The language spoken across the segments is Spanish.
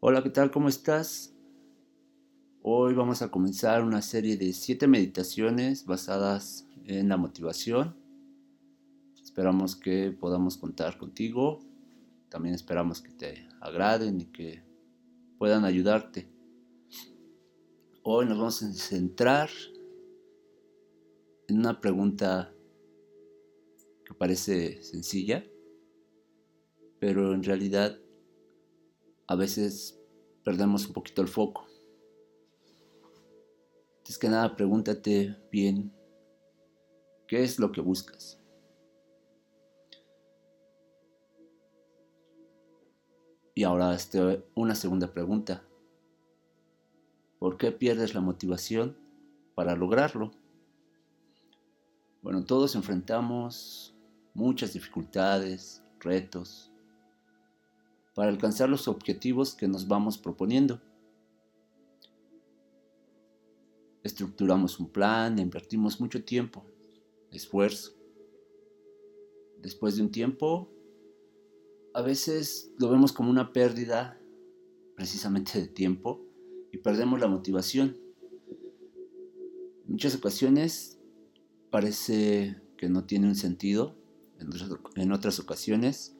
Hola, ¿qué tal? ¿Cómo estás? Hoy vamos a comenzar una serie de siete meditaciones basadas en la motivación. Esperamos que podamos contar contigo. También esperamos que te agraden y que puedan ayudarte. Hoy nos vamos a centrar en una pregunta que parece sencilla, pero en realidad a veces perdemos un poquito el foco. Antes que nada, pregúntate bien, ¿qué es lo que buscas? Y ahora este, una segunda pregunta. ¿Por qué pierdes la motivación para lograrlo? Bueno, todos enfrentamos muchas dificultades, retos, para alcanzar los objetivos que nos vamos proponiendo. Estructuramos un plan, invertimos mucho tiempo, esfuerzo. Después de un tiempo, a veces lo vemos como una pérdida precisamente de tiempo y perdemos la motivación. En muchas ocasiones parece que no tiene un sentido, en otras ocasiones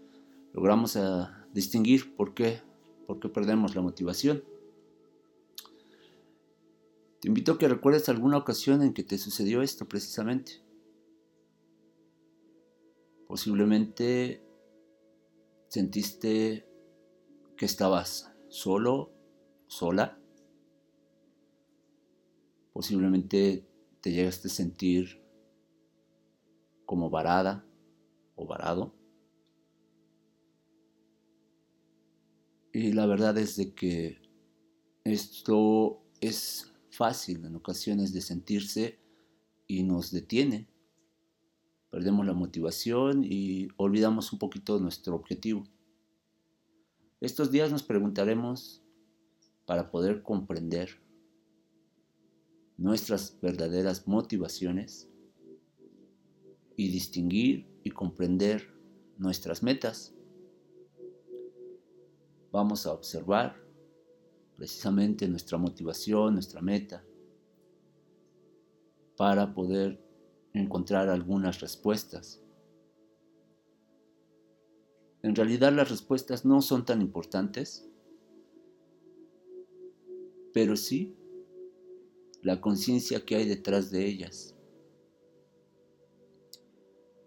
logramos a distinguir por qué, por qué perdemos la motivación. Te invito a que recuerdes alguna ocasión en que te sucedió esto precisamente. Posiblemente sentiste que estabas solo, sola. Posiblemente te llegaste a sentir como varada o varado. Y la verdad es de que esto es fácil en ocasiones de sentirse y nos detiene. Perdemos la motivación y olvidamos un poquito nuestro objetivo. Estos días nos preguntaremos para poder comprender nuestras verdaderas motivaciones y distinguir y comprender nuestras metas vamos a observar precisamente nuestra motivación, nuestra meta, para poder encontrar algunas respuestas. En realidad las respuestas no son tan importantes, pero sí la conciencia que hay detrás de ellas.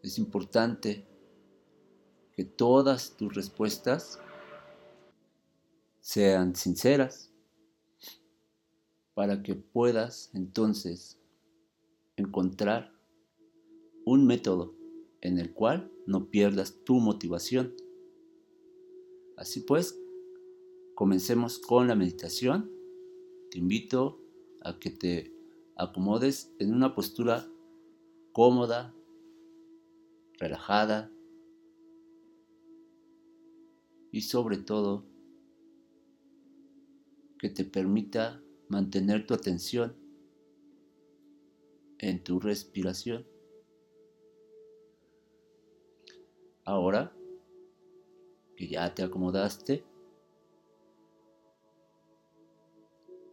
Es importante que todas tus respuestas sean sinceras para que puedas entonces encontrar un método en el cual no pierdas tu motivación. Así pues, comencemos con la meditación. Te invito a que te acomodes en una postura cómoda, relajada y sobre todo que te permita mantener tu atención en tu respiración. Ahora que ya te acomodaste,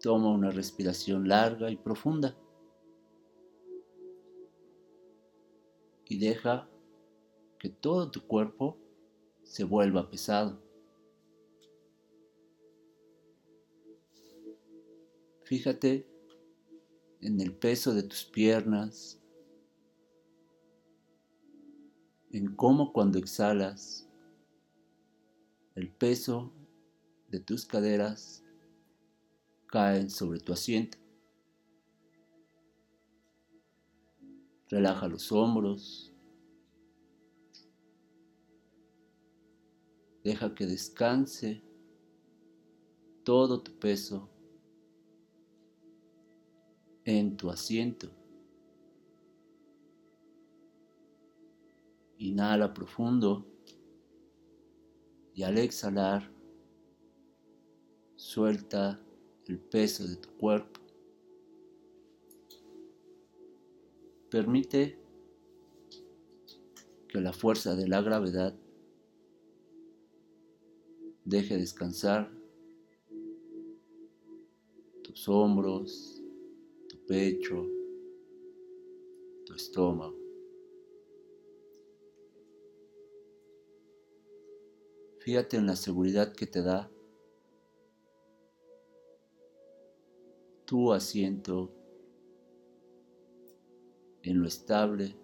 toma una respiración larga y profunda y deja que todo tu cuerpo se vuelva pesado. Fíjate en el peso de tus piernas, en cómo cuando exhalas el peso de tus caderas cae sobre tu asiento. Relaja los hombros. Deja que descanse todo tu peso en tu asiento. Inhala profundo y al exhalar suelta el peso de tu cuerpo. Permite que la fuerza de la gravedad deje descansar tus hombros, pecho, tu estómago. Fíjate en la seguridad que te da tu asiento en lo estable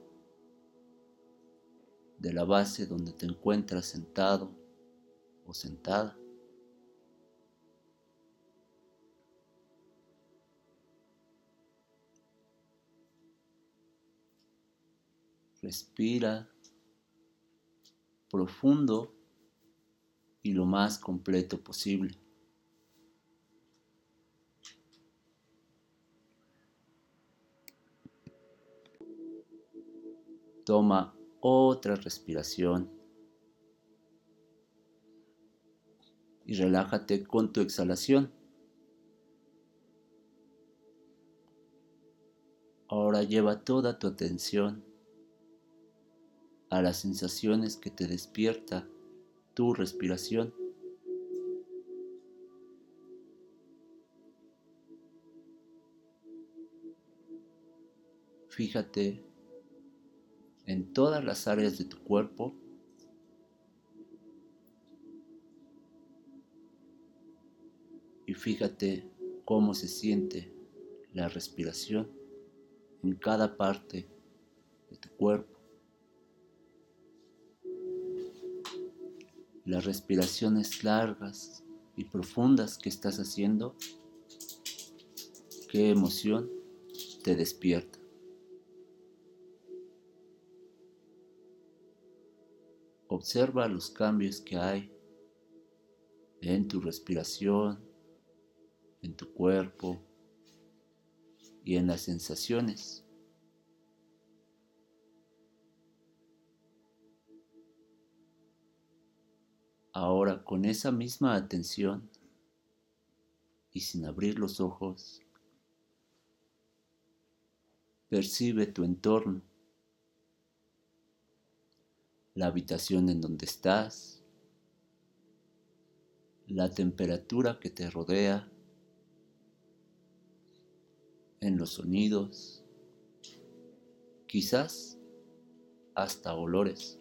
de la base donde te encuentras sentado o sentada. Respira profundo y lo más completo posible. Toma otra respiración y relájate con tu exhalación. Ahora lleva toda tu atención a las sensaciones que te despierta tu respiración. Fíjate en todas las áreas de tu cuerpo. Y fíjate cómo se siente la respiración en cada parte de tu cuerpo. Las respiraciones largas y profundas que estás haciendo, qué emoción te despierta. Observa los cambios que hay en tu respiración, en tu cuerpo y en las sensaciones. Ahora con esa misma atención y sin abrir los ojos, percibe tu entorno la habitación en donde estás, la temperatura que te rodea, en los sonidos, quizás hasta olores.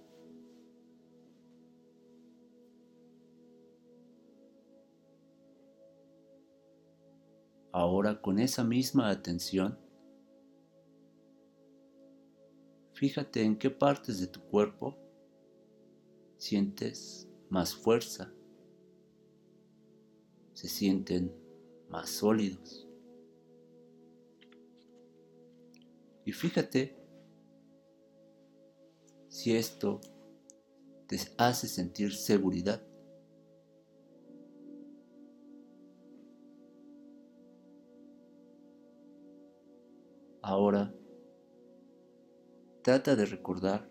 Ahora con esa misma atención, fíjate en qué partes de tu cuerpo sientes más fuerza, se sienten más sólidos. Y fíjate si esto te hace sentir seguridad. Ahora trata de recordar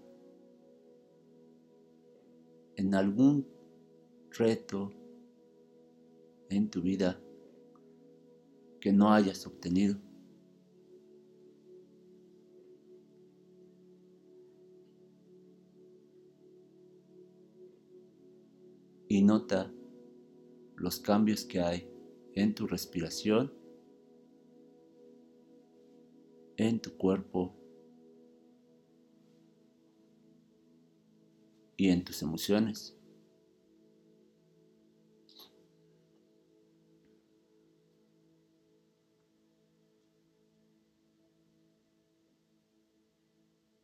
en algún reto en tu vida que no hayas obtenido. Y nota los cambios que hay en tu respiración, en tu cuerpo y en tus emociones.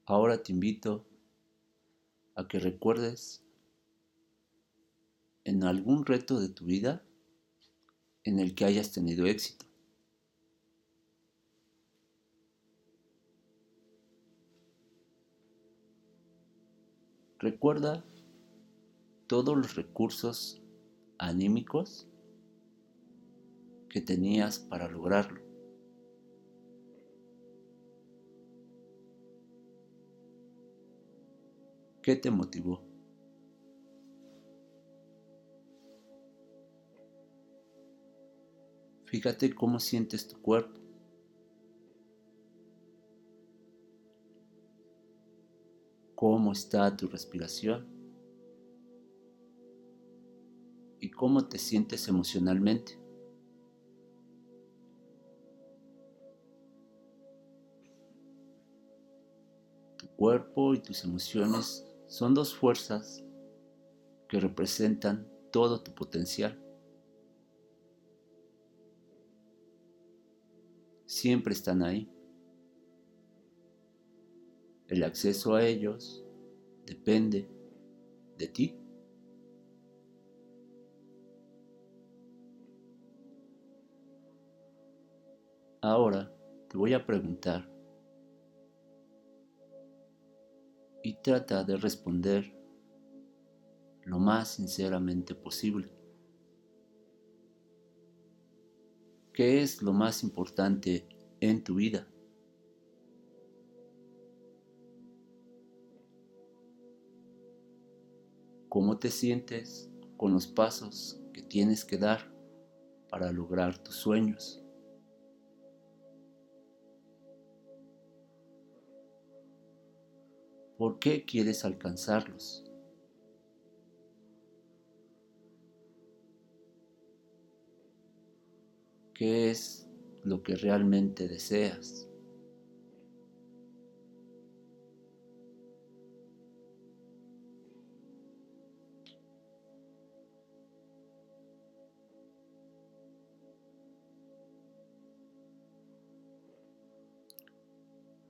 Ahora te invito a que recuerdes en algún reto de tu vida en el que hayas tenido éxito. Recuerda todos los recursos anímicos que tenías para lograrlo. ¿Qué te motivó? Fíjate cómo sientes tu cuerpo. cómo está tu respiración y cómo te sientes emocionalmente. Tu cuerpo y tus emociones son dos fuerzas que representan todo tu potencial. Siempre están ahí. El acceso a ellos depende de ti. Ahora te voy a preguntar y trata de responder lo más sinceramente posible. ¿Qué es lo más importante en tu vida? ¿Cómo te sientes con los pasos que tienes que dar para lograr tus sueños? ¿Por qué quieres alcanzarlos? ¿Qué es lo que realmente deseas?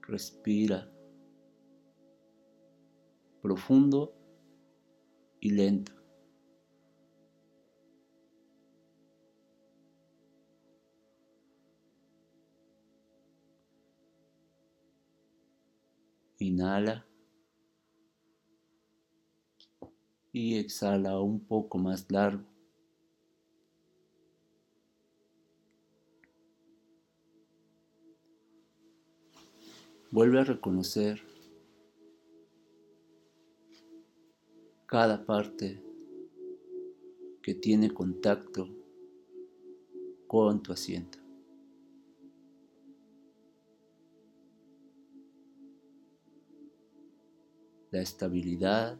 Respira profundo y lento. Inhala y exhala un poco más largo. Vuelve a reconocer cada parte que tiene contacto con tu asiento. La estabilidad,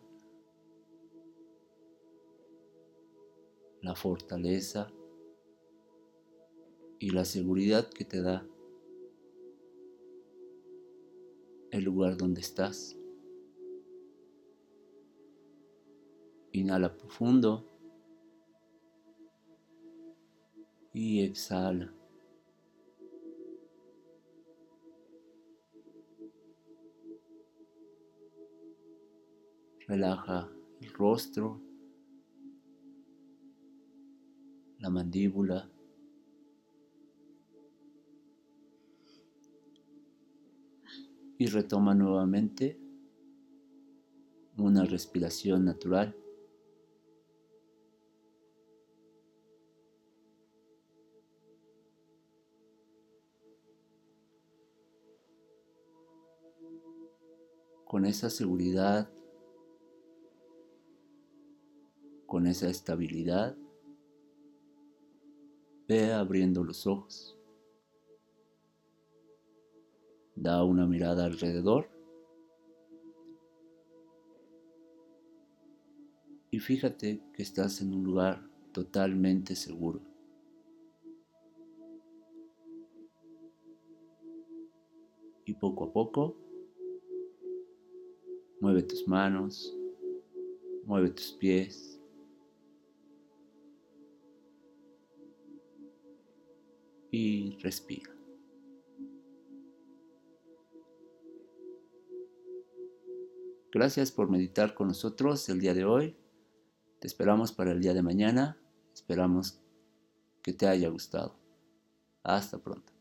la fortaleza y la seguridad que te da el lugar donde estás. Inhala profundo y exhala. Relaja el rostro, la mandíbula. Y retoma nuevamente una respiración natural. con esa seguridad, con esa estabilidad, ve abriendo los ojos. Da una mirada alrededor y fíjate que estás en un lugar totalmente seguro. Y poco a poco Mueve tus manos, mueve tus pies. Y respira. Gracias por meditar con nosotros el día de hoy. Te esperamos para el día de mañana. Esperamos que te haya gustado. Hasta pronto.